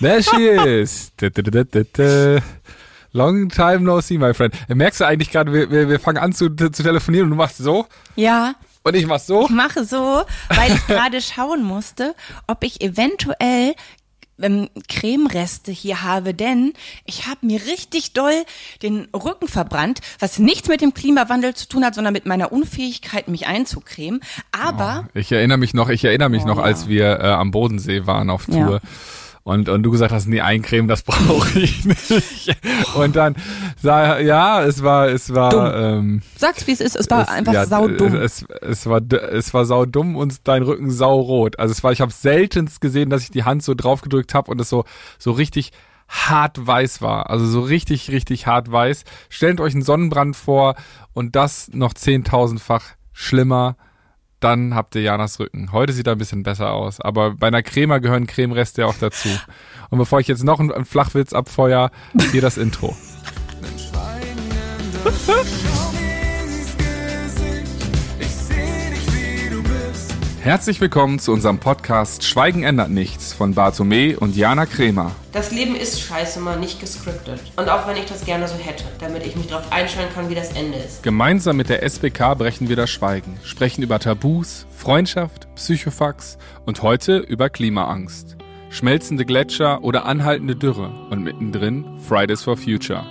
There she is. Long time no see, my friend. Merkst du eigentlich gerade, wir, wir, fangen an zu, zu telefonieren und du machst so? Ja. Und ich mach so? Ich mache so, weil ich gerade schauen musste, ob ich eventuell ähm, Cremereste hier habe, denn ich habe mir richtig doll den Rücken verbrannt, was nichts mit dem Klimawandel zu tun hat, sondern mit meiner Unfähigkeit, mich einzucremen. Aber oh, ich erinnere mich noch, ich erinnere mich Oh, noch, als wir äh, am Bodensee waren auf Tour. Ja. Und, und du gesagt hast, nee, eincremen, das brauche ich nicht. Und dann, sah, ja, es war, es war, Dumm. ähm, sag's wie es ist, es war es, einfach ja, saudumm. Es, es war, es war saudumm und dein Rücken saurot. Also es war, ich habe seltenst gesehen, dass ich die Hand so drauf gedrückt habe und es so, so richtig hart weiß war. Also so richtig, richtig hart weiß. Stellt euch einen Sonnenbrand vor und das noch zehntausendfach schlimmer. Dann habt ihr Janas Rücken. Heute sieht er ein bisschen besser aus, aber bei einer Crema gehören Cremereste auch dazu. Und bevor ich jetzt noch einen, einen Flachwitz abfeuer, hier das Intro. Herzlich willkommen zu unserem Podcast Schweigen ändert nichts von Bartome und Jana Kremer. Das Leben ist scheiße mal nicht gescriptet. Und auch wenn ich das gerne so hätte, damit ich mich darauf einstellen kann, wie das Ende ist. Gemeinsam mit der SBK brechen wir das Schweigen, sprechen über Tabus, Freundschaft, Psychofax und heute über Klimaangst. Schmelzende Gletscher oder anhaltende Dürre und mittendrin Fridays for Future.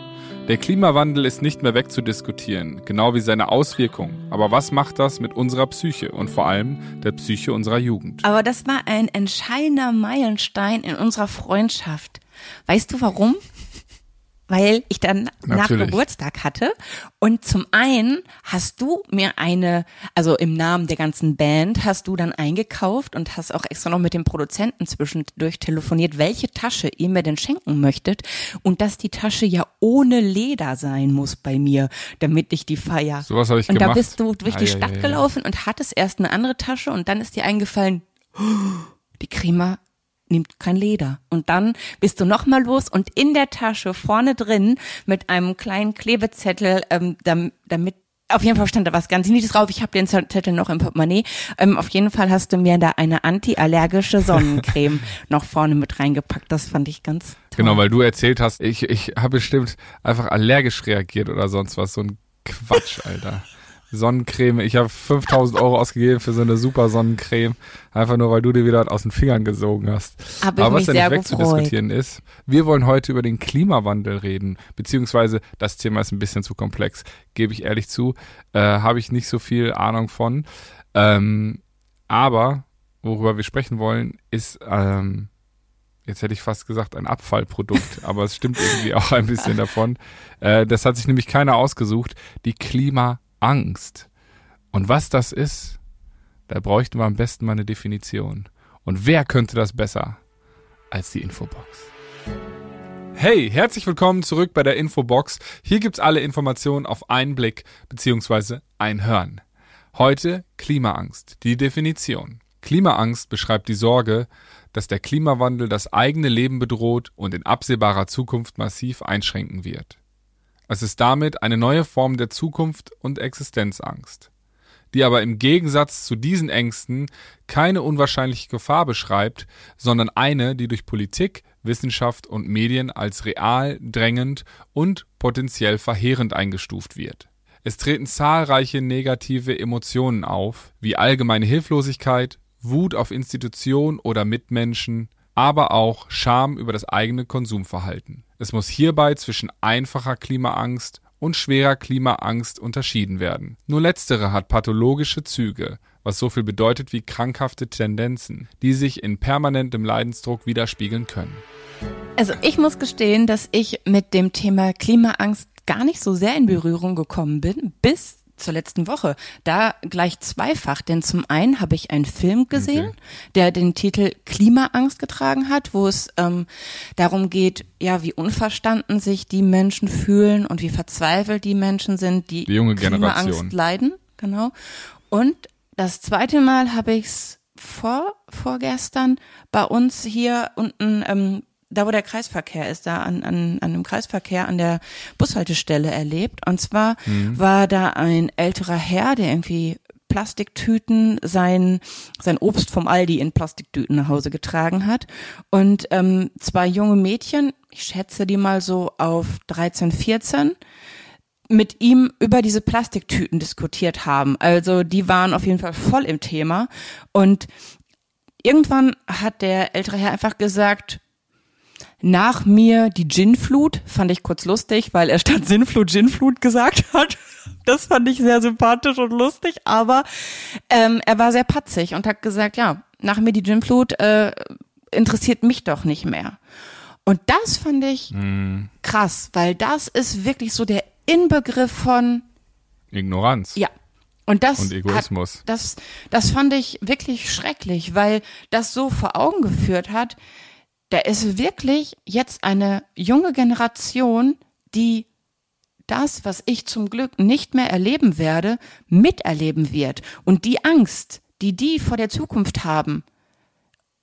Der Klimawandel ist nicht mehr wegzudiskutieren, genau wie seine Auswirkungen. Aber was macht das mit unserer Psyche und vor allem der Psyche unserer Jugend? Aber das war ein entscheidender Meilenstein in unserer Freundschaft. Weißt du warum? Weil ich dann nach Natürlich. Geburtstag hatte und zum einen hast du mir eine, also im Namen der ganzen Band hast du dann eingekauft und hast auch extra noch mit dem Produzenten zwischendurch telefoniert, welche Tasche ihr mir denn schenken möchtet und dass die Tasche ja ohne Leder sein muss bei mir, damit ich die feier. Sowas habe ich und gemacht. da bist du durch die Ei, ei, Stadt ei, ei. gelaufen und hattest erst eine andere Tasche und dann ist dir eingefallen, die Crema nimmt kein Leder. Und dann bist du nochmal los und in der Tasche vorne drin mit einem kleinen Klebezettel, ähm, dam- damit auf jeden Fall stand da was ganz Niedliches drauf. Ich habe den Zettel noch im Portemonnaie. Ähm, auf jeden Fall hast du mir da eine antiallergische Sonnencreme noch vorne mit reingepackt. Das fand ich ganz toll. Genau, weil du erzählt hast, ich, ich habe bestimmt einfach allergisch reagiert oder sonst was. So ein Quatsch, Alter. Sonnencreme. Ich habe 5000 Euro ausgegeben für so eine super Sonnencreme. Einfach nur, weil du dir wieder aus den Fingern gesogen hast. Hab Aber was ja nicht wegzudiskutieren ist, wir wollen heute über den Klimawandel reden. Beziehungsweise das Thema ist ein bisschen zu komplex. Gebe ich ehrlich zu. Äh, habe ich nicht so viel Ahnung von. Ähm, aber worüber wir sprechen wollen, ist ähm, jetzt hätte ich fast gesagt, ein Abfallprodukt, aber es stimmt irgendwie auch ein bisschen davon. Äh, das hat sich nämlich keiner ausgesucht, die Klimaangst. Und was das ist, da bräuchten wir am besten mal eine Definition. Und wer könnte das besser als die Infobox? Hey, herzlich willkommen zurück bei der Infobox. Hier gibt's alle Informationen auf einen Blick bzw. ein Hören. Heute Klimaangst, die Definition. Klimaangst beschreibt die Sorge, dass der Klimawandel das eigene Leben bedroht und in absehbarer Zukunft massiv einschränken wird. Es ist damit eine neue Form der Zukunft und Existenzangst, die aber im Gegensatz zu diesen Ängsten keine unwahrscheinliche Gefahr beschreibt, sondern eine, die durch Politik, Wissenschaft und Medien als real, drängend und potenziell verheerend eingestuft wird. Es treten zahlreiche negative Emotionen auf, wie allgemeine Hilflosigkeit, Wut auf Institutionen oder Mitmenschen, aber auch Scham über das eigene Konsumverhalten. Es muss hierbei zwischen einfacher Klimaangst und schwerer Klimaangst unterschieden werden. Nur letztere hat pathologische Züge, was so viel bedeutet wie krankhafte Tendenzen, die sich in permanentem Leidensdruck widerspiegeln können. Also ich muss gestehen, dass ich mit dem Thema Klimaangst gar nicht so sehr in Berührung gekommen bin, bis zur letzten Woche. Da gleich zweifach, denn zum einen habe ich einen Film gesehen, Okay. der den Titel Klimaangst getragen hat, wo es ähm, darum geht, ja, wie unverstanden sich die Menschen fühlen und wie verzweifelt die Menschen sind, die, Die junge Klimaangst Generation. leiden. Genau. Und das zweite Mal habe ich es vor, vorgestern bei uns hier unten, ähm, da wo der Kreisverkehr ist, da an, an, an dem Kreisverkehr an der Bushaltestelle erlebt. Und zwar war da ein älterer Herr, der irgendwie Plastiktüten sein, sein Obst vom Aldi in Plastiktüten nach Hause getragen hat. Und ähm, zwei junge Mädchen, ich schätze die mal so auf 13, 14, mit ihm über diese Plastiktüten diskutiert haben. Also die waren auf jeden Fall voll im Thema. Und irgendwann hat der ältere Herr einfach gesagt, nach mir die Ginflut, fand ich kurz lustig, weil er statt Sinnflut Ginflut gesagt hat. Das fand ich sehr sympathisch und lustig, aber ähm, er war sehr patzig und hat gesagt, ja, nach mir die Ginflut äh, interessiert mich doch nicht mehr. Und das fand ich Hm. krass, weil das ist wirklich so der Inbegriff von Ignoranz ja. Und das und Egoismus. Hat, das, das fand ich wirklich schrecklich, weil das so vor Augen geführt hat, da ist wirklich jetzt eine junge Generation, die das, was ich zum Glück nicht mehr erleben werde, miterleben wird. Und die Angst, die die vor der Zukunft haben,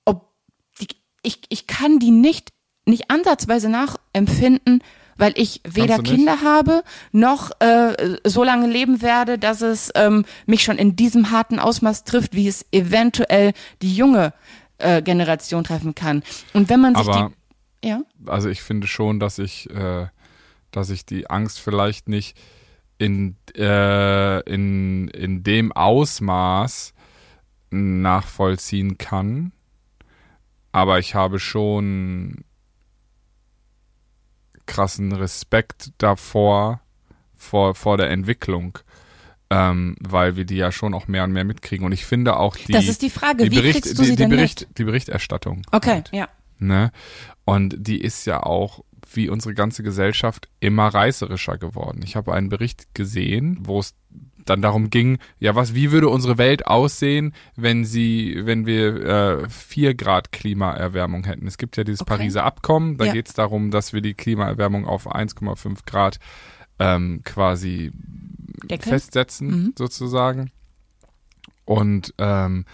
ob die, ich, ich kann die nicht, nicht ansatzweise nachempfinden, weil ich weder? Kinder habe, noch äh, so lange leben werde, dass es ähm, mich schon in diesem harten Ausmaß trifft, wie es eventuell die junge äh, Generation treffen kann. Und wenn man sich Aber die, ja, also ich finde schon, dass ich, äh, dass ich die Angst vielleicht nicht in, äh, in, in dem Ausmaß nachvollziehen kann. Aber ich habe schon krassen Respekt davor, vor, vor der Entwicklung, ähm, weil wir die ja schon auch mehr und mehr mitkriegen. Und ich finde auch die, das ist die Frage, die, wie Bericht, kriegst du die, sie die, denn Bericht, mit? die Berichterstattung. Okay, halt ja. ne? Und die ist ja auch wie unsere ganze Gesellschaft immer reißerischer geworden. Ich habe einen Bericht gesehen, wo es dann darum ging, ja, was, wie würde unsere Welt aussehen, wenn sie, wenn wir äh, 4 Grad Klimaerwärmung hätten. Es gibt ja dieses Okay. Pariser Abkommen, da Ja. geht es darum, dass wir die Klimaerwärmung auf 1,5 Grad ähm, quasi Deckel? festsetzen, Mhm. sozusagen. Und ähm,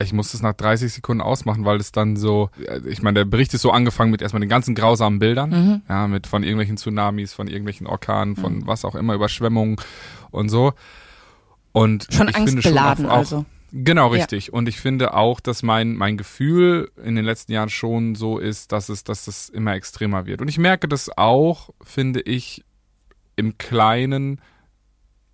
ich musste es nach 30 Sekunden ausmachen, weil es dann so, äh, ich meine, der Bericht ist so angefangen mit erstmal den ganzen grausamen Bildern, Mhm. ja, mit von irgendwelchen Tsunamis, von irgendwelchen Orkanen, von was auch immer, Überschwemmungen und so. Und Schon ich finde schon auch, auch, also. Genau, Ja. richtig. Und ich finde auch, dass mein, mein Gefühl in den letzten Jahren schon so ist, dass es, dass es immer extremer wird. Und ich merke das auch, finde ich, im Kleinen.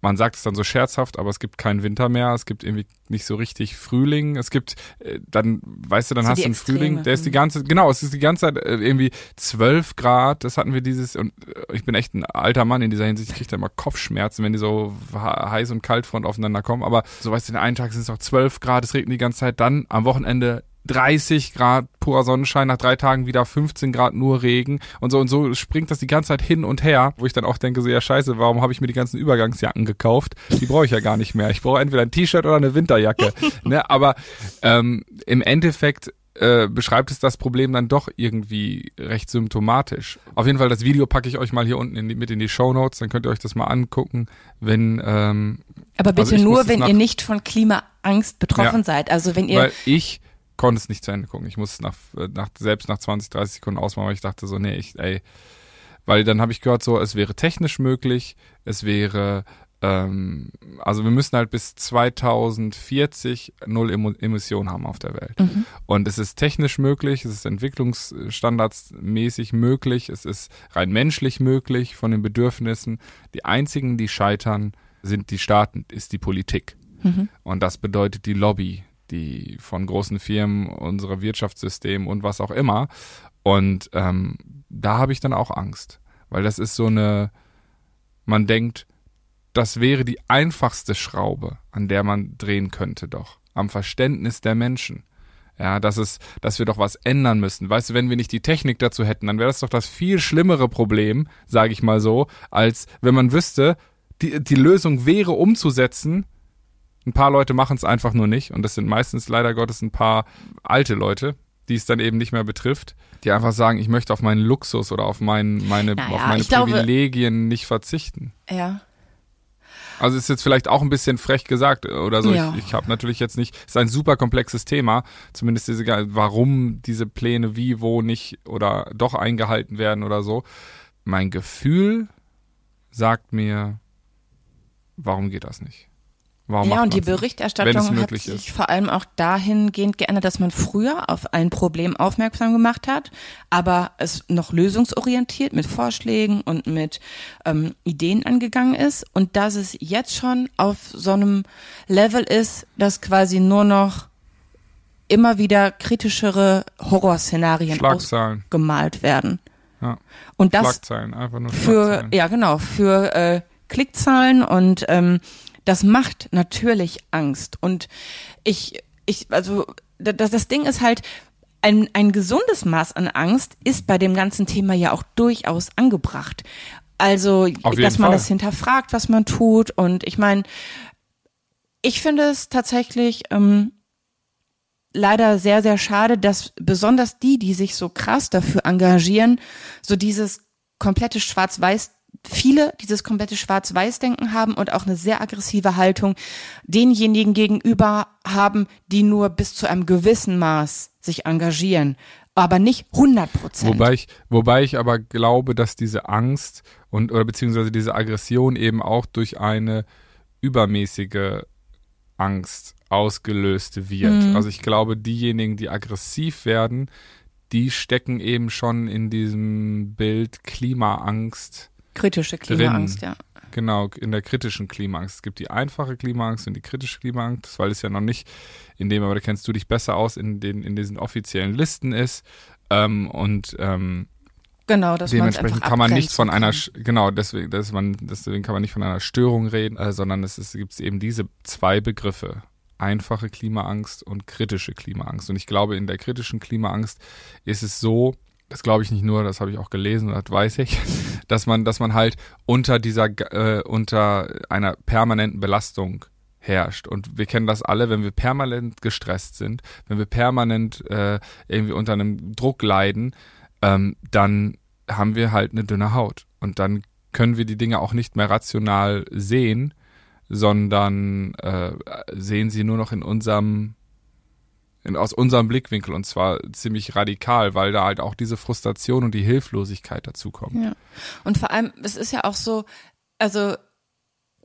Man sagt es dann so scherzhaft, aber es gibt keinen Winter mehr. Es gibt irgendwie nicht so richtig Frühling. Es gibt äh, dann, weißt du, dann So hast du einen Extreme, Frühling, der ist die mhm. ganze, genau, es ist die ganze Zeit äh, irgendwie 12 Grad. Das hatten wir dieses, und äh, ich bin echt ein alter Mann in dieser Hinsicht. Ich kriege da immer Kopfschmerzen, wenn die so he- heiß und kaltfront aufeinander kommen. Aber so weißt du, den einen Tag sind es auch 12 Grad, es regnet die ganze Zeit. Dann am Wochenende 30 Grad purer Sonnenschein, nach drei Tagen wieder 15 Grad nur Regen und so und so springt das die ganze Zeit hin und her, wo ich dann auch denke, so ja scheiße, warum habe ich mir die ganzen Übergangsjacken gekauft? Die brauche ich ja gar nicht mehr. Ich brauche entweder ein T-Shirt oder eine Winterjacke. ne? Aber ähm, im Endeffekt äh, beschreibt es das Problem dann doch irgendwie recht symptomatisch. Auf jeden Fall, das Video packe ich euch mal hier unten in die, mit in die Show Notes, dann könnt ihr euch das mal angucken, wenn ähm, Aber bitte Also ich muss nur, wenn ihr nicht von Klimaangst betroffen Ja. seid. Also wenn ihr Weil ich konnte es nicht zu Ende gucken. Ich musste es nach, äh, nach, selbst nach 20, 30 Sekunden ausmachen, weil ich dachte so, nee, ich, ey. Weil dann habe ich gehört, so, es wäre technisch möglich, es wäre, ähm, also wir müssen halt bis 2040 null Emo Emissionen haben auf der Welt. Mhm. Und es ist technisch möglich, es ist entwicklungsstandardsmäßig möglich, es ist rein menschlich möglich von den Bedürfnissen. Die einzigen, die scheitern, sind die Staaten, ist die Politik. Mhm. Und das bedeutet die Lobby, die von großen Firmen, unser Wirtschaftssystem und was auch immer. Und ähm, da habe ich dann auch Angst, weil das ist so eine, man denkt, das wäre die einfachste Schraube, an der man drehen könnte doch, am Verständnis der Menschen. Ja, dass es, dass wir doch was ändern müssen. Weißt du, wenn wir nicht die Technik dazu hätten, dann wäre das doch das viel schlimmere Problem, sage ich mal so, als wenn man wüsste, die, die Lösung wäre umzusetzen, ein paar Leute machen es einfach nur nicht und das sind meistens leider Gottes ein paar alte Leute, die es dann eben nicht mehr betrifft, die einfach sagen, ich möchte auf meinen Luxus oder auf, mein, meine, Naja, auf meine ich glaube- Privilegien nicht verzichten. ja. Also ist jetzt vielleicht auch ein bisschen frech gesagt oder so. Ja. Ich, ich habe natürlich jetzt nicht, ist ein super komplexes Thema, zumindest diese, warum diese Pläne wie, wo nicht oder doch eingehalten werden oder so. Mein Gefühl sagt mir, warum geht das nicht? Warum ja, und die? Berichterstattung hat sich ist. vor allem auch dahingehend geändert, dass man früher auf ein Problem aufmerksam gemacht hat, aber es noch lösungsorientiert mit Vorschlägen und mit ähm, Ideen angegangen ist und dass es jetzt schon auf so einem Level ist, dass quasi nur noch immer wieder kritischere Horrorszenarien ausgemalt werden. Ja. Und das Schlagzeilen, einfach nur für Schlagzeilen. ja genau für äh, Klickzahlen und ähm, das macht natürlich Angst und ich ich also da- das das Ding ist halt ein, ein gesundes Maß an Angst ist bei dem ganzen Thema ja auch durchaus angebracht. Also, dass man Fall. das hinterfragt, was man tut. Und ich meine, ich finde es tatsächlich ähm, leider sehr, sehr schade, dass besonders die, die sich so krass dafür engagieren, so dieses komplette Schwarz-Weiß, viele dieses komplette Schwarz-Weiß-Denken haben und auch eine sehr aggressive Haltung denjenigen gegenüber haben, die nur bis zu einem gewissen Maß sich engagieren, aber nicht 100 Prozent. Wobei ich, wobei ich aber glaube, dass diese Angst und oder beziehungsweise diese Aggression eben auch durch eine übermäßige Angst ausgelöst wird. Mhm. Also ich glaube, diejenigen, die aggressiv werden, die stecken eben schon in diesem Bild Klimaangst. Kritische Klimaangst, ja. Genau, in der kritischen Klimaangst. Es gibt die einfache Klimaangst und die kritische Klimaangst, weil es ja noch nicht in dem, aber da kennst du dich besser aus, in den, in diesen offiziellen Listen ist. Ähm, und ähm, Genau, dass dementsprechend kann man nicht von einer, genau, deswegen, dass man, deswegen kann man nicht von einer Störung reden, äh, sondern es gibt eben diese zwei Begriffe. Einfache Klimaangst und kritische Klimaangst. Und ich glaube, in der kritischen Klimaangst ist es so, das glaube ich nicht nur, das habe ich auch gelesen, das weiß ich, dass man, dass man halt unter dieser, äh, unter einer permanenten Belastung herrscht. Und wir kennen das alle, wenn wir permanent gestresst sind, wenn wir permanent äh, irgendwie unter einem Druck leiden, ähm, dann haben wir halt eine dünne Haut. Und dann können wir die Dinge auch nicht mehr rational sehen, sondern äh, sehen sie nur noch in unserem in, aus unserem Blickwinkel und zwar ziemlich radikal, weil da halt auch diese Frustration und die Hilflosigkeit dazukommen. Ja. Und vor allem, es ist ja auch so, also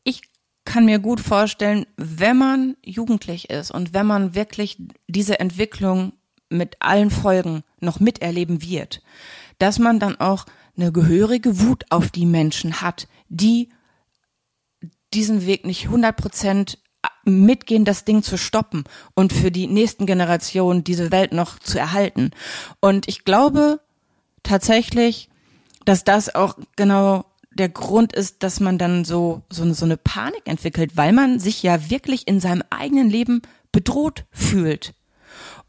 ich kann mir gut vorstellen, wenn man jugendlich ist und wenn man wirklich diese Entwicklung mit allen Folgen noch miterleben wird, dass man dann auch eine gehörige Wut auf die Menschen hat, die diesen Weg nicht 100 Prozent mitgehen, das Ding zu stoppen und für die nächsten Generationen diese Welt noch zu erhalten. Und ich glaube tatsächlich, dass das auch genau der Grund ist, dass man dann so, so, so eine Panik entwickelt, weil man sich ja wirklich in seinem eigenen Leben bedroht fühlt.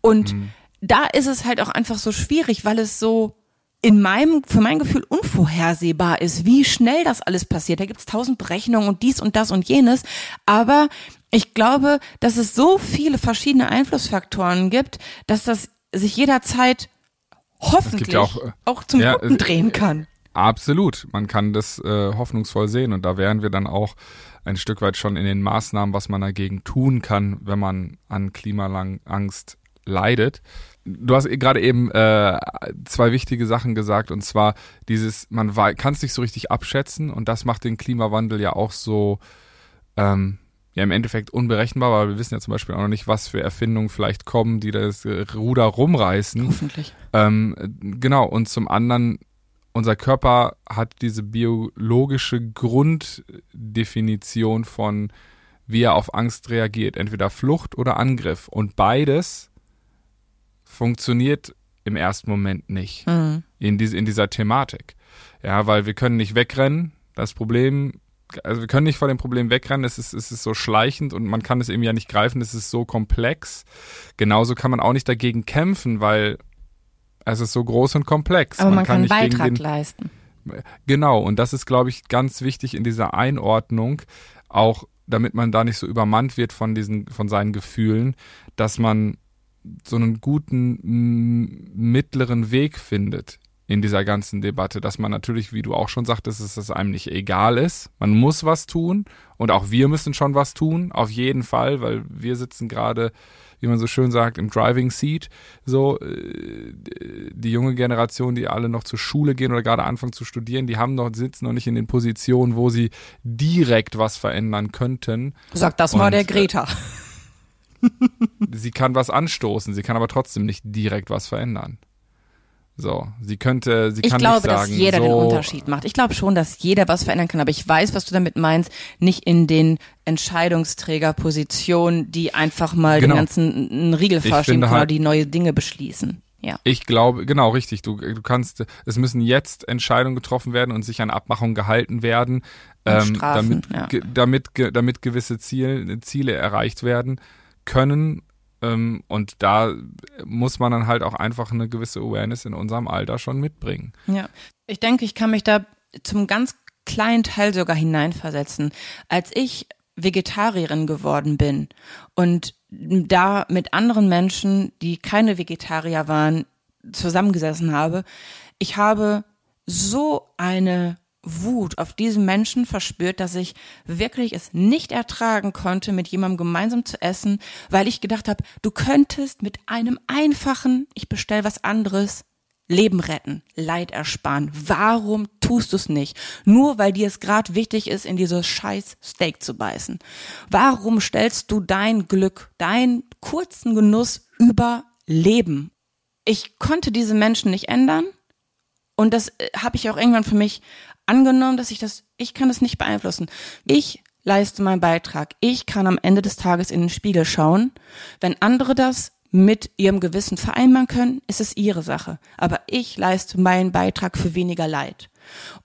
Und da ist es halt auch einfach so schwierig, weil es so in meinem, für mein Gefühl unvorhersehbar ist, wie schnell das alles passiert. Da gibt's tausend Berechnungen und dies und das und jenes. Aber ich glaube, dass es so viele verschiedene Einflussfaktoren gibt, dass das sich jederzeit hoffentlich ja auch, auch, äh, zum ja, Guten äh, drehen kann. Absolut. Man kann das äh, hoffnungsvoll sehen und da wären wir dann auch ein Stück weit schon in den Maßnahmen, was man dagegen tun kann, wenn man an Klimaangst leidet. Du hast gerade eben äh, zwei wichtige Sachen gesagt und zwar dieses, man kann es nicht so richtig abschätzen und das macht den Klimawandel ja auch so ähm, ja im Endeffekt unberechenbar, weil wir wissen ja zum Beispiel auch noch nicht, was für Erfindungen vielleicht kommen, die das Ruder rumreißen. Hoffentlich. Ähm, genau, und zum anderen, unser Körper hat diese biologische Grunddefinition von, wie er auf Angst reagiert, entweder Flucht oder Angriff. Und beides funktioniert im ersten Moment nicht Mhm. in, diese, in dieser Thematik. Ja, weil wir können nicht wegrennen. Das Problem, also wir können nicht vor dem Problem wegrennen. Es ist, es ist so schleichend und man kann es eben ja nicht greifen. Es ist so komplex. Genauso kann man auch nicht dagegen kämpfen, weil es ist so groß und komplex. Aber man, kann einen nicht gegen Beitrag den, leisten. Genau, und das ist, glaube ich, ganz wichtig in dieser Einordnung, auch damit man da nicht so übermannt wird von diesen, von seinen Gefühlen, dass man so einen guten mittleren Weg findet in dieser ganzen Debatte, dass man natürlich, wie du auch schon sagtest, dass es einem nicht egal ist. Man muss was tun und auch wir müssen schon was tun, auf jeden Fall, weil wir sitzen gerade, wie man so schön sagt, im Driving Seat. So, äh, die junge Generation, die alle noch zur Schule gehen oder gerade anfangen zu studieren, die haben noch, sitzen noch nicht in den Positionen, wo sie direkt was verändern könnten. Sag das mal Und, der äh, Greta. Sie kann was anstoßen, sie kann aber trotzdem nicht direkt was verändern. So, sie könnte, sie Ich kann glaube, nicht sagen, dass jeder so, den Unterschied macht. Ich glaube schon, dass jeder was verändern kann, aber ich weiß, was du damit meinst, nicht in den Entscheidungsträgerpositionen, die einfach mal Genau. den ganzen einen Riegel Ich vorschieben finde können oder halt- die neue Dinge beschließen. Ja. Ich glaube, genau, richtig. Du, du kannst, es müssen jetzt Entscheidungen getroffen werden und sich an Abmachungen gehalten werden, ähm, Strafen, damit, ja. ge, damit, ge, damit gewisse Ziel, Ziele erreicht werden können. Ähm, und da muss man dann halt auch einfach eine gewisse Awareness in unserem Alter schon mitbringen. Ja, ich denke, ich kann mich da zum ganz kleinen Teil sogar hineinversetzen. Als ich Vegetarierin geworden bin und da mit anderen Menschen, die keine Vegetarier waren, zusammengesessen habe, ich habe so eine Wut auf diesen Menschen verspürt, dass ich wirklich es nicht ertragen konnte, mit jemandem gemeinsam zu essen, weil ich gedacht habe, du könntest mit einem einfachen, ich bestell was anderes, Leben retten, Leid ersparen. Warum tust du es nicht? Nur weil dir es gerade wichtig ist, in dieses scheiß Steak zu beißen. Warum stellst du dein Glück, deinen kurzen Genuss über Leben? Ich konnte diese Menschen nicht ändern und das äh, habe ich auch irgendwann für mich angenommen, dass ich das, ich kann das nicht beeinflussen. Ich leiste meinen Beitrag. Ich kann am Ende des Tages in den Spiegel schauen. Wenn andere das mit ihrem Gewissen vereinbaren können, ist es ihre Sache. Aber ich leiste meinen Beitrag für weniger Leid.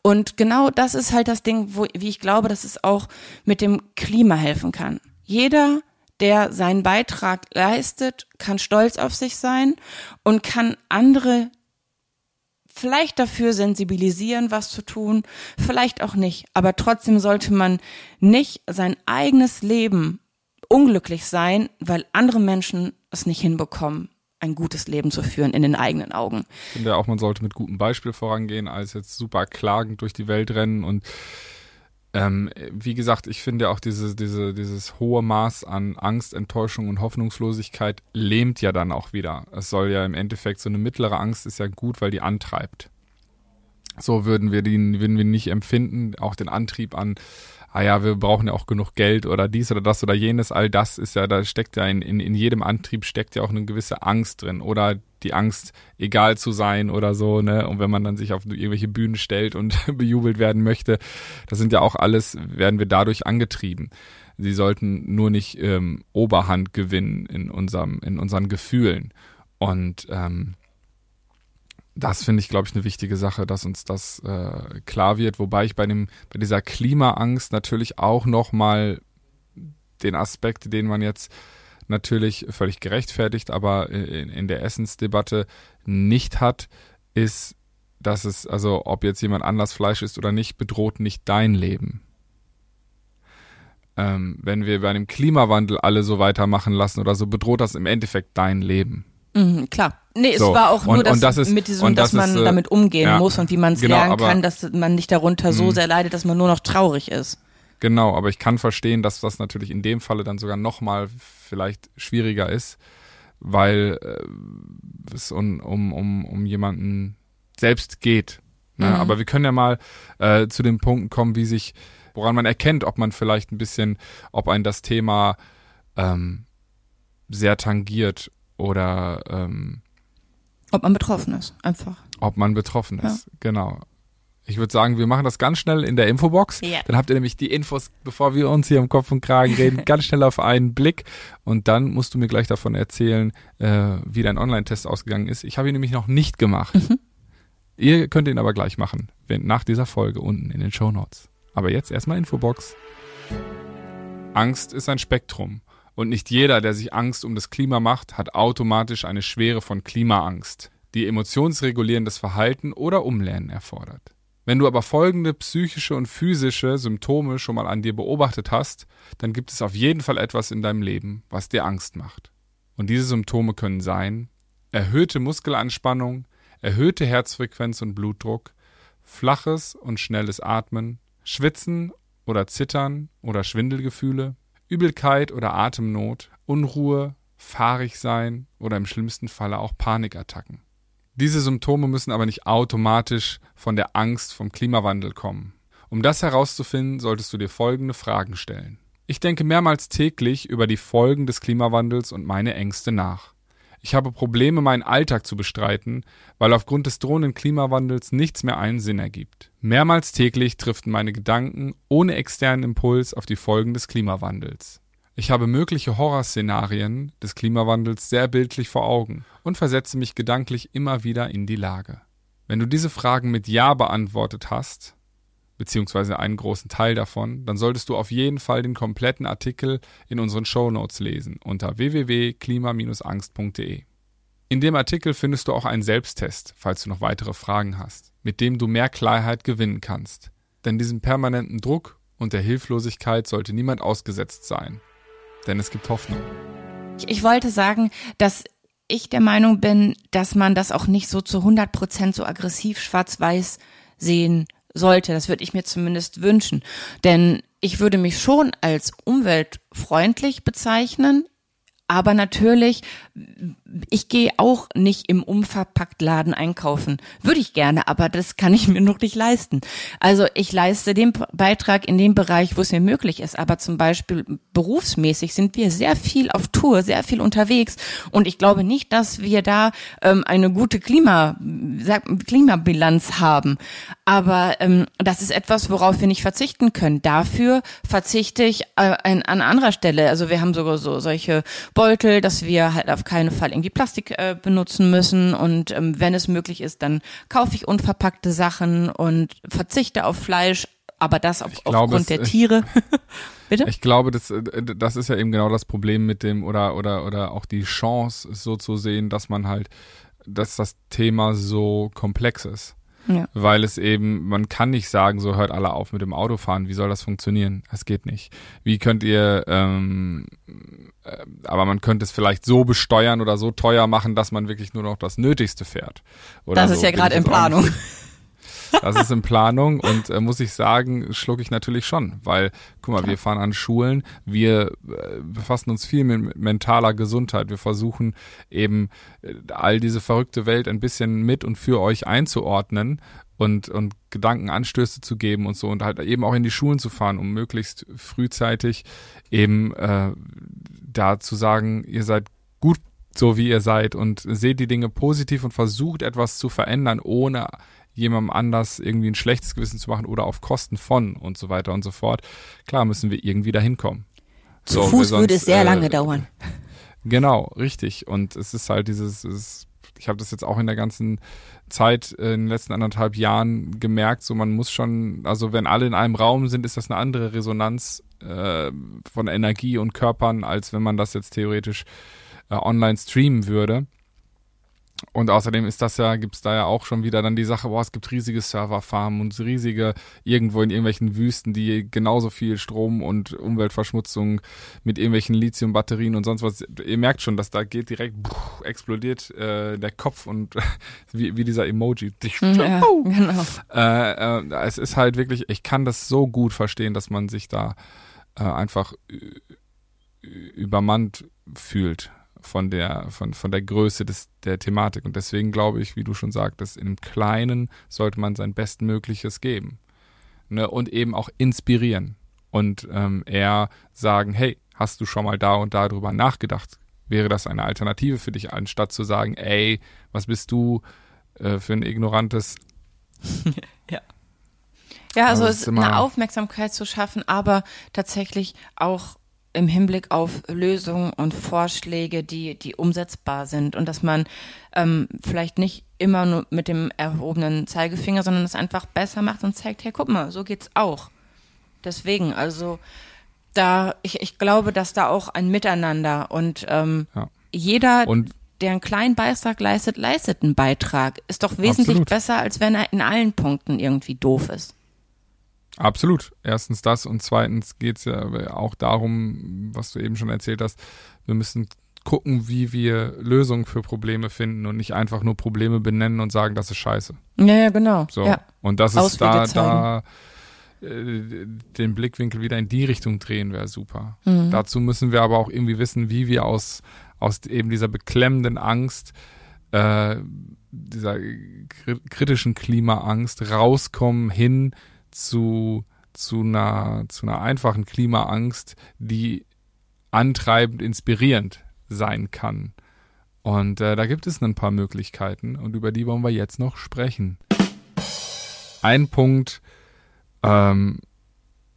Und genau das ist halt das Ding, wo, wie ich glaube, dass es auch mit dem Klima helfen kann. Jeder, der seinen Beitrag leistet, kann stolz auf sich sein und kann andere vielleicht dafür sensibilisieren, was zu tun, vielleicht auch nicht. Aber trotzdem sollte man nicht sein eigenes Leben unglücklich sein, weil andere Menschen es nicht hinbekommen, ein gutes Leben zu führen in den eigenen Augen. Ich finde auch, man sollte mit gutem Beispiel vorangehen, als jetzt super klagend durch die Welt rennen und ähm, wie gesagt, ich finde auch diese, diese, dieses hohe Maß an Angst, Enttäuschung und Hoffnungslosigkeit lähmt ja dann auch wieder. Es soll ja im Endeffekt so eine mittlere Angst ist ja gut, weil die antreibt. So würden wir den, würden wir nicht empfinden, auch den Antrieb an, ah ja, wir brauchen ja auch genug Geld oder dies oder das oder jenes, all das ist ja, da steckt ja in, in, in jedem Antrieb steckt ja auch eine gewisse Angst drin oder die Angst, egal zu sein oder so, ne? Und wenn man dann sich auf irgendwelche Bühnen stellt und bejubelt werden möchte, das sind ja auch alles, werden wir dadurch angetrieben. Sie sollten nur nicht ähm, Oberhand gewinnen in unserem, in unseren Gefühlen. Und ähm, das finde ich, glaube ich, eine wichtige Sache, dass uns das äh, klar wird. Wobei ich bei dem, bei dieser Klimaangst natürlich auch noch mal den Aspekt, den man jetzt natürlich völlig gerechtfertigt, aber in, in der Essensdebatte nicht hat, ist, dass es, also ob jetzt jemand anders Fleisch isst oder nicht, bedroht nicht dein Leben. Ähm, wenn wir bei dem Klimawandel alle so weitermachen lassen oder so, bedroht das im Endeffekt dein Leben. Mhm, klar. Nee, So, es war auch nur, und- dass und das ist- mit diesem, und dass das man ist, äh, damit umgehen ja, muss und wie man es genau, lernen aber- kann, dass man nicht darunter so Mhm. sehr leidet, dass man nur noch traurig ist. Genau, aber ich kann verstehen, dass das natürlich in dem Falle dann sogar noch mal vielleicht schwieriger ist, weil äh, es um, um, um, um jemanden selbst geht. Ne? Mhm. Aber wir können ja mal äh, zu den Punkten kommen, wie sich, woran man erkennt, ob man vielleicht ein bisschen, ob ein das Thema ähm, sehr tangiert oder ähm, Ob man betroffen ist, einfach. ob man betroffen ist. Genau. Ich würde sagen, wir machen das ganz schnell in der Infobox. Ja. Dann habt ihr nämlich die Infos, bevor wir uns hier im Kopf und Kragen reden, ganz schnell auf einen Blick. Und dann musst du mir gleich davon erzählen, äh, wie dein Online-Test ausgegangen ist. Ich habe ihn nämlich noch nicht gemacht. Ihr könnt ihn aber gleich machen, wenn, nach dieser Folge unten in den Show Notes. Aber jetzt erstmal Infobox. Angst ist ein Spektrum. Und nicht jeder, der sich Angst um das Klima macht, hat automatisch eine Schwere von Klimaangst, die emotionsregulierendes Verhalten oder Umlernen erfordert. Wenn du aber folgende psychische und physische Symptome schon mal an dir beobachtet hast, dann gibt es auf jeden Fall etwas in deinem Leben, was dir Angst macht. Und diese Symptome können sein erhöhte Muskelanspannung, erhöhte Herzfrequenz und Blutdruck, flaches und schnelles Atmen, Schwitzen oder Zittern oder Schwindelgefühle, Übelkeit oder Atemnot, Unruhe, fahrig sein oder im schlimmsten Falle auch Panikattacken. Diese Symptome müssen aber nicht automatisch von der Angst vom Klimawandel kommen. Um das herauszufinden, solltest du dir folgende Fragen stellen. Ich denke mehrmals täglich über die Folgen des Klimawandels und meine Ängste nach. Ich habe Probleme, meinen Alltag zu bestreiten, weil aufgrund des drohenden Klimawandels nichts mehr einen Sinn ergibt. Mehrmals täglich driften meine Gedanken ohne externen Impuls auf die Folgen des Klimawandels. Ich habe mögliche Horrorszenarien des Klimawandels sehr bildlich vor Augen und versetze mich gedanklich immer wieder in die Lage. Wenn du diese Fragen mit Ja beantwortet hast, beziehungsweise einen großen Teil davon, dann solltest du auf jeden Fall den kompletten Artikel in unseren Show Notes lesen unter www.klima-angst.de. In dem Artikel findest du auch einen Selbsttest, falls du noch weitere Fragen hast, mit dem du mehr Klarheit gewinnen kannst. Denn diesem permanenten Druck und der Hilflosigkeit sollte niemand ausgesetzt sein. Denn es gibt Hoffnung. Ich wollte sagen, dass ich der Meinung bin, dass man das auch nicht so zu 100 Prozent so aggressiv schwarz-weiß sehen sollte. Das würde ich mir zumindest wünschen. Denn ich würde mich schon als umweltfreundlich bezeichnen, aber natürlich, ich gehe auch nicht im Umverpacktladen einkaufen. Würde ich gerne, aber das kann ich mir noch nicht leisten. Also ich leiste den Beitrag in dem Bereich, wo es mir möglich ist. Aber zum Beispiel berufsmäßig sind wir sehr viel auf Tour, sehr viel unterwegs. Und ich glaube nicht, dass wir da ähm, eine gute Klima, Klimabilanz haben. Aber ähm, das ist etwas, worauf wir nicht verzichten können. Dafür verzichte ich äh, an, an anderer Stelle. Also wir haben sogar so solche Beutel, dass wir halt auf keinen Fall irgendwie Plastik äh, benutzen müssen und ähm, wenn es möglich ist, dann kaufe ich unverpackte Sachen und verzichte auf Fleisch, aber das auf, glaube, aufgrund der Tiere. Bitte? Ich glaube, das, äh, das ist ja eben genau das Problem mit dem oder oder oder auch die Chance, so zu sehen, dass man halt, dass das Thema so komplex ist. Ja. Weil es eben, man kann nicht sagen, so hört alle auf mit dem Autofahren. Wie soll das funktionieren? Es geht nicht. Wie könnt ihr, ähm, äh, aber man könnte es vielleicht so besteuern oder so teuer machen, dass man wirklich nur noch das Nötigste fährt. Oder das so. ist ja gerade in Planung. Das ist in Planung und äh, muss ich sagen, schlucke ich natürlich schon, weil, guck mal, Klar. wir fahren an Schulen, wir äh, befassen uns viel mit mentaler Gesundheit, wir versuchen eben äh, all diese verrückte Welt ein bisschen mit und für euch einzuordnen und, und Gedankenanstöße zu geben und so und halt eben auch in die Schulen zu fahren, um möglichst frühzeitig eben äh, da zu sagen, ihr seid gut so wie ihr seid und seht die Dinge positiv und versucht etwas zu verändern, ohne jemandem anders irgendwie ein schlechtes Gewissen zu machen oder auf Kosten von und so weiter und so fort. Klar müssen wir irgendwie dahin kommen. Zu so, Fuß sonst, würde es sehr äh, lange dauern. Genau, richtig. Und es ist halt dieses, es, ich habe das jetzt auch in der ganzen Zeit äh, in den letzten anderthalb Jahren gemerkt, so man muss schon, also wenn alle in einem Raum sind, ist das eine andere Resonanz äh, von Energie und Körpern, als wenn man das jetzt theoretisch äh, online streamen würde. Und außerdem ist das ja, gibt's da ja auch schon wieder dann die Sache, boah, es gibt riesige Serverfarmen und riesige irgendwo in irgendwelchen Wüsten, die genauso viel Strom und Umweltverschmutzung mit irgendwelchen Lithiumbatterien und sonst was. Ihr merkt schon, dass da geht direkt pff, explodiert äh, der Kopf und wie, wie dieser Emoji. Ja, genau. Äh, äh, es ist halt wirklich, ich kann das so gut verstehen, dass man sich da äh, einfach übermannt fühlt von der, von, von der Größe des, der Thematik. Und deswegen glaube ich, wie du schon sagtest, im Kleinen sollte man sein Bestmögliches geben. Ne? Und eben auch inspirieren. Und ähm, eher sagen, hey, hast du schon mal da und da drüber nachgedacht? Wäre das eine Alternative für dich, anstatt zu sagen, ey, was bist du äh, für ein ignorantes ja. Ja, also, also ist eine Aufmerksamkeit zu schaffen, aber tatsächlich auch im Hinblick auf Lösungen und Vorschläge, die, die umsetzbar sind und dass man ähm, vielleicht nicht immer nur mit dem erhobenen Zeigefinger, sondern es einfach besser macht und zeigt, hey, guck mal, so geht's auch. Deswegen, also da, ich, ich glaube, dass da auch ein Miteinander und ähm, ja. jeder, und der einen kleinen Beitrag leistet, leistet einen Beitrag. Ist doch wesentlich Absolut. besser, als wenn er in allen Punkten irgendwie doof ist. Absolut. Erstens das und zweitens geht es ja auch darum, was du eben schon erzählt hast, wir müssen gucken, wie wir Lösungen für Probleme finden und nicht einfach nur Probleme benennen und sagen, das ist scheiße. Ja, ja genau. So. Ja. Und das ist da, da äh, den Blickwinkel wieder in die Richtung drehen wäre super. Mhm. Dazu müssen wir aber auch irgendwie wissen, wie wir aus, aus eben dieser beklemmenden Angst äh, dieser kritischen Klimaangst rauskommen hin zu, zu einer, zu einer einfachen Klimaangst, die antreibend, inspirierend sein kann. Und äh, da gibt es ein paar Möglichkeiten und über die wollen wir jetzt noch sprechen. Ein Punkt, ähm,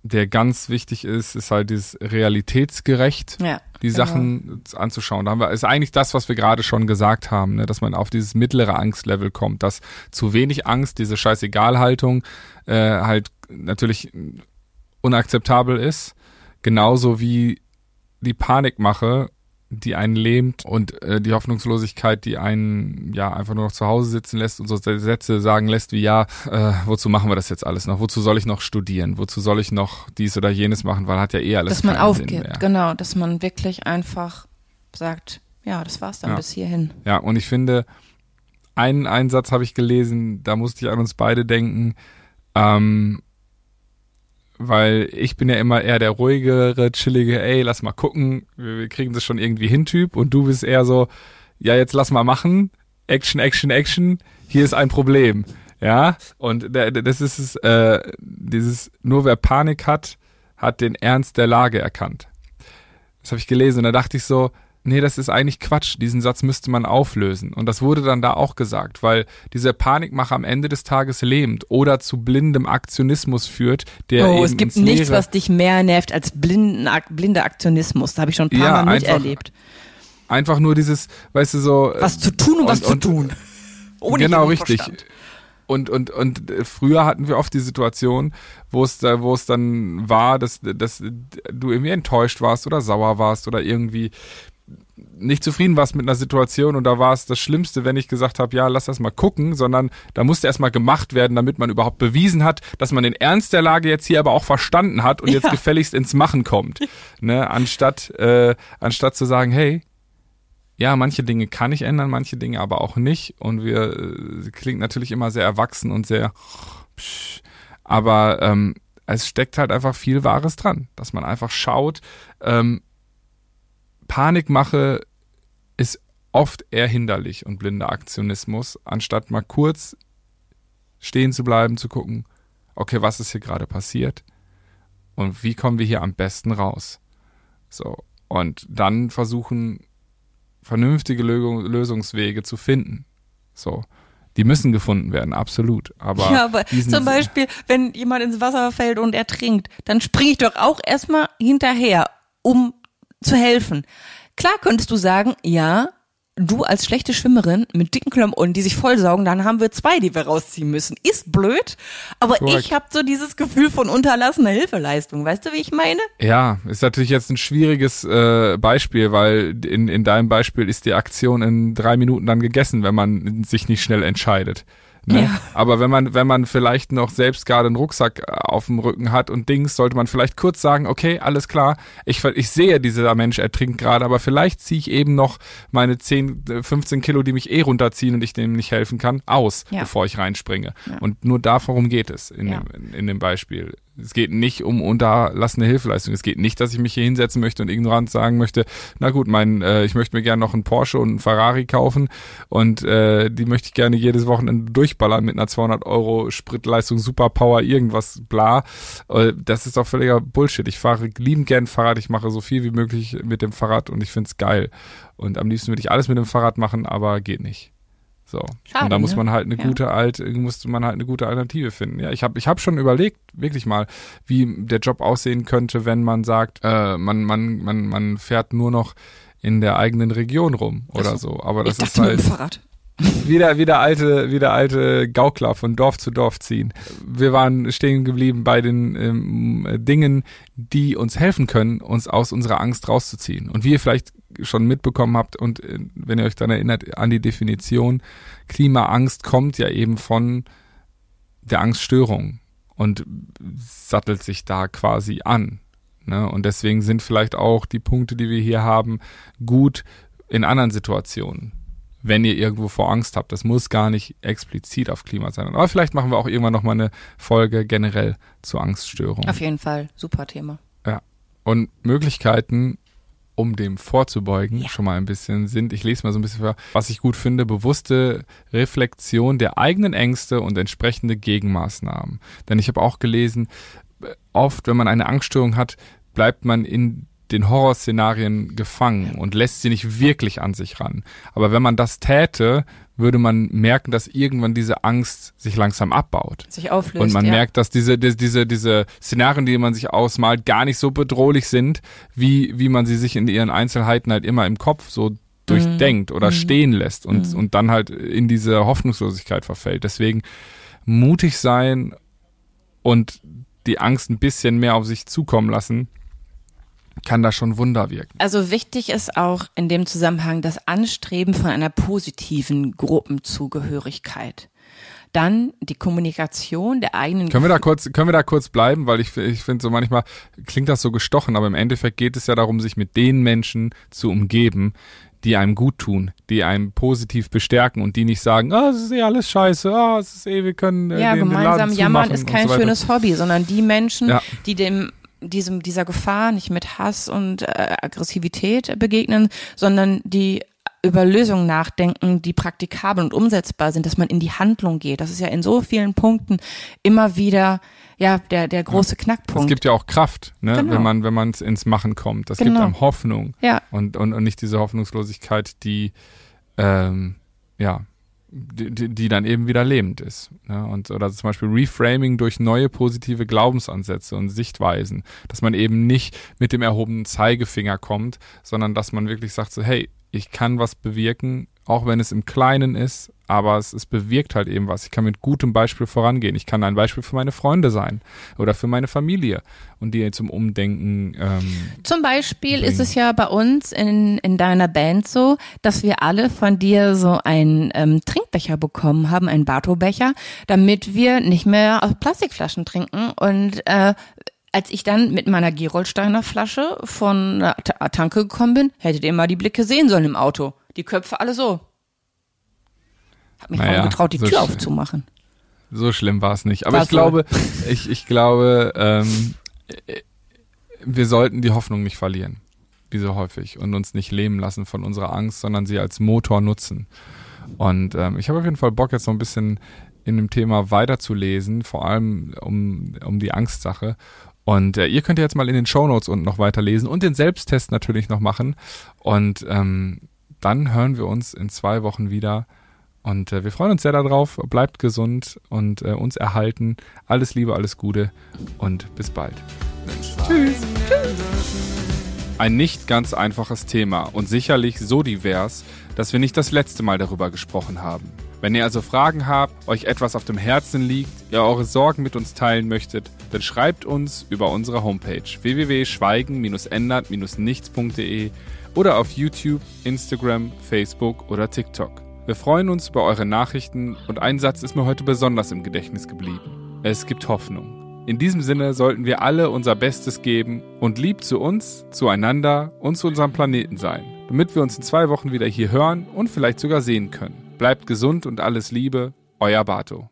der ganz wichtig ist, ist halt dieses realitätsgerecht, Ja, die genau. Sachen anzuschauen. Da haben wir, ist eigentlich das, was wir gerade schon gesagt haben, ne? dass man auf dieses mittlere Angstlevel kommt, dass zu wenig Angst, diese Scheißegalhaltung äh, halt natürlich unakzeptabel ist, genauso wie die Panikmache, die einen lähmt und äh, die Hoffnungslosigkeit, die einen ja einfach nur noch zu Hause sitzen lässt und so Sätze sagen lässt wie ja, äh, wozu machen wir das jetzt alles noch? Wozu soll ich noch studieren? Wozu soll ich noch dies oder jenes machen? Weil hat ja eh alles dass man aufgibt, genau, dass man wirklich einfach sagt, ja, das war's dann Ja. bis hierhin. Ja, und ich finde, einen Einsatz habe ich gelesen, da musste ich an uns beide denken, ähm, weil ich bin ja immer eher der ruhigere, chillige, ey, lass mal gucken, wir, kriegen das schon irgendwie hin Typ und du bist eher so, ja, jetzt lass mal machen, Action, Action, Action, hier ist ein Problem. Ja, und das ist es, äh, dieses, nur wer Panik hat, hat den Ernst der Lage erkannt. Das habe ich gelesen und da dachte ich so, nee, das ist eigentlich Quatsch. Diesen Satz müsste man auflösen. Und das wurde dann da auch gesagt, weil dieser Panikmacher am Ende des Tages lähmt oder zu blindem Aktionismus führt, der oh, es gibt nichts, was dich mehr nervt als blinden, blinder Aktionismus. Da habe ich schon ein paar Ja, Mal miterlebt. einfach nur dieses, weißt du so, Was zu tun und, was zu tun. Ohne genau richtig. Verstand. Und, und, und äh, früher hatten wir oft die Situation, wo es da, wo es dann war, dass, dass du irgendwie enttäuscht warst oder sauer warst oder irgendwie nicht zufrieden warst mit einer Situation und da war es das Schlimmste, wenn ich gesagt habe, ja, lass das mal gucken, sondern da musste erstmal gemacht werden, damit man überhaupt bewiesen hat, dass man den Ernst der Lage jetzt hier aber auch verstanden hat und jetzt Ja. gefälligst ins Machen kommt. Ne? Anstatt, äh, anstatt zu sagen, hey, ja, manche Dinge kann ich ändern, manche Dinge aber auch nicht. Und wir äh, klingt natürlich immer sehr erwachsen und sehr, psch, aber ähm, es steckt halt einfach viel Wahres dran, dass man einfach schaut. Ähm, Panikmache ist oft eher hinderlich und blinder Aktionismus, anstatt mal kurz stehen zu bleiben, zu gucken, okay, was ist hier gerade passiert und wie kommen wir hier am besten raus. So und dann versuchen vernünftige Lösung, Lösungswege zu finden. So, die müssen gefunden werden, absolut. Aber, ja, aber zum Beispiel, wenn jemand ins Wasser fällt und ertrinkt, dann springe ich doch auch erstmal hinterher, um zu helfen. Klar könntest du sagen, ja, du als schlechte Schwimmerin mit dicken Klamotten, die sich vollsaugen, dann haben wir zwei, die wir rausziehen müssen. Ist blöd, aber Korrekt. ich habe so dieses Gefühl von unterlassener Hilfeleistung. Weißt du, wie ich meine? Ja, ist natürlich jetzt ein schwieriges äh, Beispiel, weil in, in deinem Beispiel ist die Aktion in drei Minuten dann gegessen, wenn man sich nicht schnell entscheidet. Ne? Ja. Aber wenn man, wenn man vielleicht noch selbst gerade einen Rucksack äh, auf dem Rücken hat und Dings, sollte man vielleicht kurz sagen, okay, alles klar, ich, ich sehe, dieser Mensch ertrinkt gerade, aber vielleicht ziehe ich eben noch meine 10, äh, 15 Kilo, die mich eh runterziehen und ich dem nicht helfen kann, aus, Ja. bevor ich reinspringe. Ja. Und nur darum geht es in, dem, in, in dem Beispiel. Es geht nicht um unterlassene Hilfeleistung. Es geht nicht, dass ich mich hier hinsetzen möchte und ignorant sagen möchte, na gut, mein, äh, ich möchte mir gerne noch einen Porsche und einen Ferrari kaufen und äh, die möchte ich gerne jedes Wochenende durchballern mit einer 200 Euro Spritleistung, Superpower, irgendwas, bla. Äh, das ist doch völliger Bullshit. Ich fahre liebend gern Fahrrad. Ich mache so viel wie möglich mit dem Fahrrad und ich find's geil. Und am liebsten würde ich alles mit dem Fahrrad machen, aber geht nicht. So. Schade, und da muss ne? man halt eine Ja. gute alte, musste man halt eine gute Alternative finden. Ja, ich habe ich hab schon überlegt, wirklich mal, wie der Job aussehen könnte, wenn man sagt, äh, man, man, man, man fährt nur noch in der eigenen Region rum oder so. Aber das ich ist halt Fahrrad. wieder, wieder alte, wieder alte Gaukler von Dorf zu Dorf ziehen. Wir waren stehen geblieben bei den ähm, Dingen, die uns helfen können, uns aus unserer Angst rauszuziehen. Und wie ihr vielleicht schon mitbekommen habt und äh, wenn ihr euch dann erinnert an die Definition, Klimaangst kommt ja eben von der Angststörung und sattelt sich da quasi an. Ne? Und deswegen sind vielleicht auch die Punkte, die wir hier haben, gut in anderen Situationen wenn ihr irgendwo vor Angst habt. Das muss gar nicht explizit auf Klima sein. Aber vielleicht machen wir auch irgendwann nochmal eine Folge generell zu Angststörungen. Auf jeden Fall, super Thema. Und Möglichkeiten um dem vorzubeugen, Ja. schon mal ein bisschen sind. Ich lese mal so ein bisschen vor, was ich gut finde, bewusste Reflexion der eigenen Ängste und entsprechende Gegenmaßnahmen. Denn ich habe auch gelesen, oft, wenn man eine Angststörung hat, bleibt man in den Horrorszenarien gefangen und lässt sie nicht wirklich an sich ran. Aber wenn man das täte, würde man merken, dass irgendwann diese Angst sich langsam abbaut. Sich auflöst. Und man ja. merkt, dass diese, die- diese, diese Szenarien, die man sich ausmalt, gar nicht so bedrohlich sind, wie, wie man sie sich in ihren Einzelheiten halt immer im Kopf so durchdenkt oder stehen lässt und, und dann halt in diese Hoffnungslosigkeit verfällt. Deswegen mutig sein und die Angst ein bisschen mehr auf sich zukommen lassen, kann da schon Wunder wirken. Also wichtig ist auch in dem Zusammenhang das Anstreben von einer positiven Gruppenzugehörigkeit. Dann die Kommunikation der eigenen Können wir da kurz, können wir da kurz bleiben, weil ich, ich finde so manchmal klingt das so gestochen, aber im Endeffekt geht es ja darum, sich mit den Menschen zu umgeben, die einem gut tun, die einem positiv bestärken und die nicht sagen, ah, es ist eh alles scheiße, ah, es ist eh, wir können äh, Ja, den, den gemeinsam Laden jammern ist kein so schönes Hobby, sondern die Menschen, Ja. die dem diesem dieser Gefahr nicht mit Hass und äh, Aggressivität begegnen, sondern die über Lösungen nachdenken, die praktikabel und umsetzbar sind, dass man in die Handlung geht. Das ist ja in so vielen Punkten immer wieder ja der der große Es Knackpunkt. gibt ja auch Kraft, ne, Genau. wenn man wenn man ins Machen kommt. Das gibt Genau. einem Hoffnung ja, und, und und nicht diese Hoffnungslosigkeit, die ähm, ja die, die dann eben wieder lebend ist. Ne? Und oder zum Beispiel Reframing durch neue positive Glaubensansätze und Sichtweisen, dass man eben nicht mit dem erhobenen Zeigefinger kommt, sondern dass man wirklich sagt so, hey, ich kann was bewirken, auch wenn es im Kleinen ist, aber es, es bewirkt halt eben was. Ich kann mit gutem Beispiel vorangehen. Ich kann ein Beispiel für meine Freunde sein oder für meine Familie und die zum Umdenken ähm, Zum Beispiel bringen. ist es ja bei uns in, in deiner Band so, dass wir alle von dir so einen ähm, Trinkbecher bekommen haben, einen Bato-Becher, damit wir nicht mehr aus Plastikflaschen trinken. Und äh, als ich dann mit meiner Gerolsteiner Flasche von der Ta- Tanke gekommen bin, hättet ihr mal die Blicke sehen sollen im Auto. Die Köpfe alle so. Hab mich Naja, kaum getraut, die so Tür aufzumachen. So schlimm war es nicht. Aber War's ich glaube, ich, ich glaube, ähm, äh, wir sollten die Hoffnung nicht verlieren, wie so häufig, und uns nicht lähmen lassen von unserer Angst, sondern sie als Motor nutzen. Und ähm, ich habe auf jeden Fall Bock, jetzt noch ein bisschen in dem Thema weiterzulesen, vor allem um, um die Angstsache. Und äh, ihr könnt ja jetzt mal in den Shownotes unten noch weiterlesen und den Selbsttest natürlich noch machen. Und ähm, dann hören wir uns in zwei Wochen wieder. Und äh, wir freuen uns sehr darauf. Bleibt gesund und äh, uns erhalten. Alles Liebe, alles Gute und bis bald. Tschüss. Ein nicht ganz einfaches Thema und sicherlich so divers, dass wir nicht das letzte Mal darüber gesprochen haben. Wenn ihr also Fragen habt, euch etwas auf dem Herzen liegt, ihr eure Sorgen mit uns teilen möchtet, dann schreibt uns über unsere Homepage www.schweigen-ändert-nichts.de oder auf YouTube, Instagram, Facebook oder TikTok. Wir freuen uns über eure Nachrichten und ein Satz ist mir heute besonders im Gedächtnis geblieben. Es gibt Hoffnung. In diesem Sinne sollten wir alle unser Bestes geben und lieb zu uns, zueinander und zu unserem Planeten sein, damit wir uns in zwei Wochen wieder hier hören und vielleicht sogar sehen können. Bleibt gesund und alles Liebe, euer Bato.